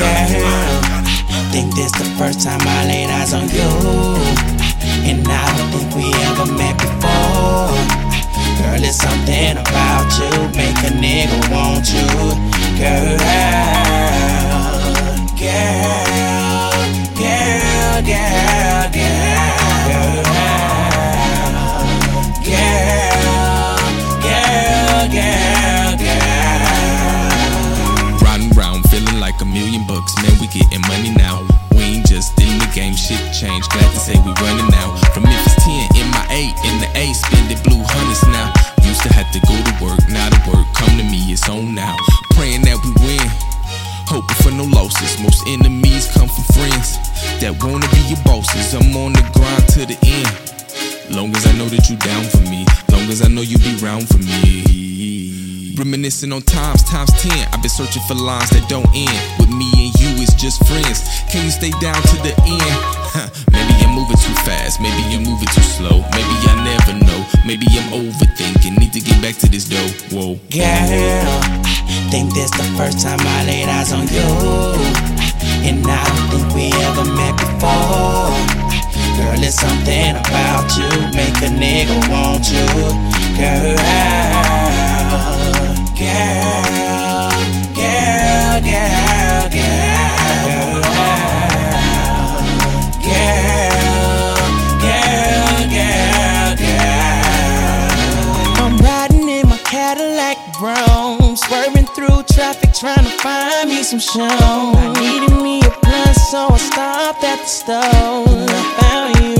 Girl, think this the first time I laid eyes on you. And I don't think we ever met before. Feeling like a million bucks. Man, we getting money now. We ain't just in the game, shit changed. Glad to say we running now. From Memphis 10 in my 8, in the A, spending blue hundreds now. Used to have to go to work, now the work come to me, it's on now. Praying that we win, hoping for no losses. Most enemies come from friends that wanna be your bosses. I'm on the grind to the end. Long as I know that you down for me, long as I know you be round for me. Reminiscing on times, times 10. I've been searching for lines that don't end. With me and you, it's just friends. Can you stay down to the end? Maybe I'm moving too fast, maybe you're moving too slow. Maybe I never know, maybe I'm overthinking. Need to get back to this dough. Whoa. Girl, think this the first time I laid eyes on you. And I don't think we ever met before. Girl, it's something about you, make a nigga want you. Girl, girl, Cadillac brown, swerving through traffic trying to find me some show. I needed me a blunt, so I stopped at the store. And I found you,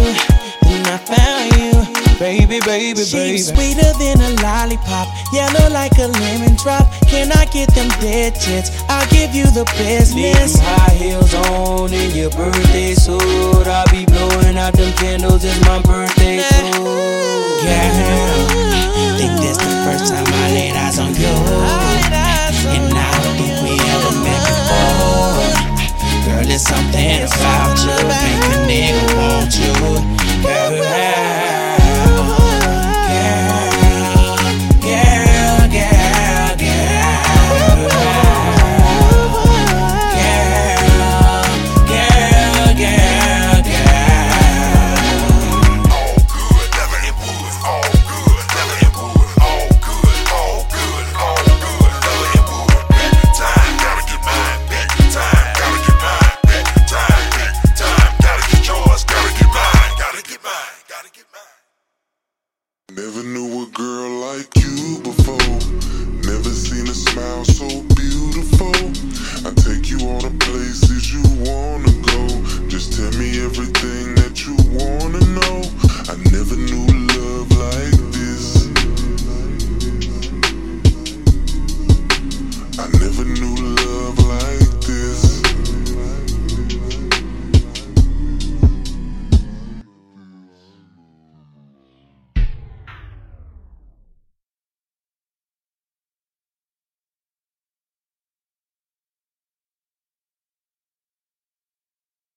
and I found you, baby, baby, baby. She's sweeter than a lollipop, yellow like a lemon drop. Can I get them digits? I'll give you the Leave business. them high heels on in your birthday suit. I'll be blowing out them candles, it's my birthday too. Girl, this the first time I laid eyes on you. And I don't think we ever met before. Girl, it's something about Never knew a girl like you before. Never seen a smile so beautiful. I take you all the places you wanna go. Just tell me everything that you wanna know. I never knew love like this. I never knew.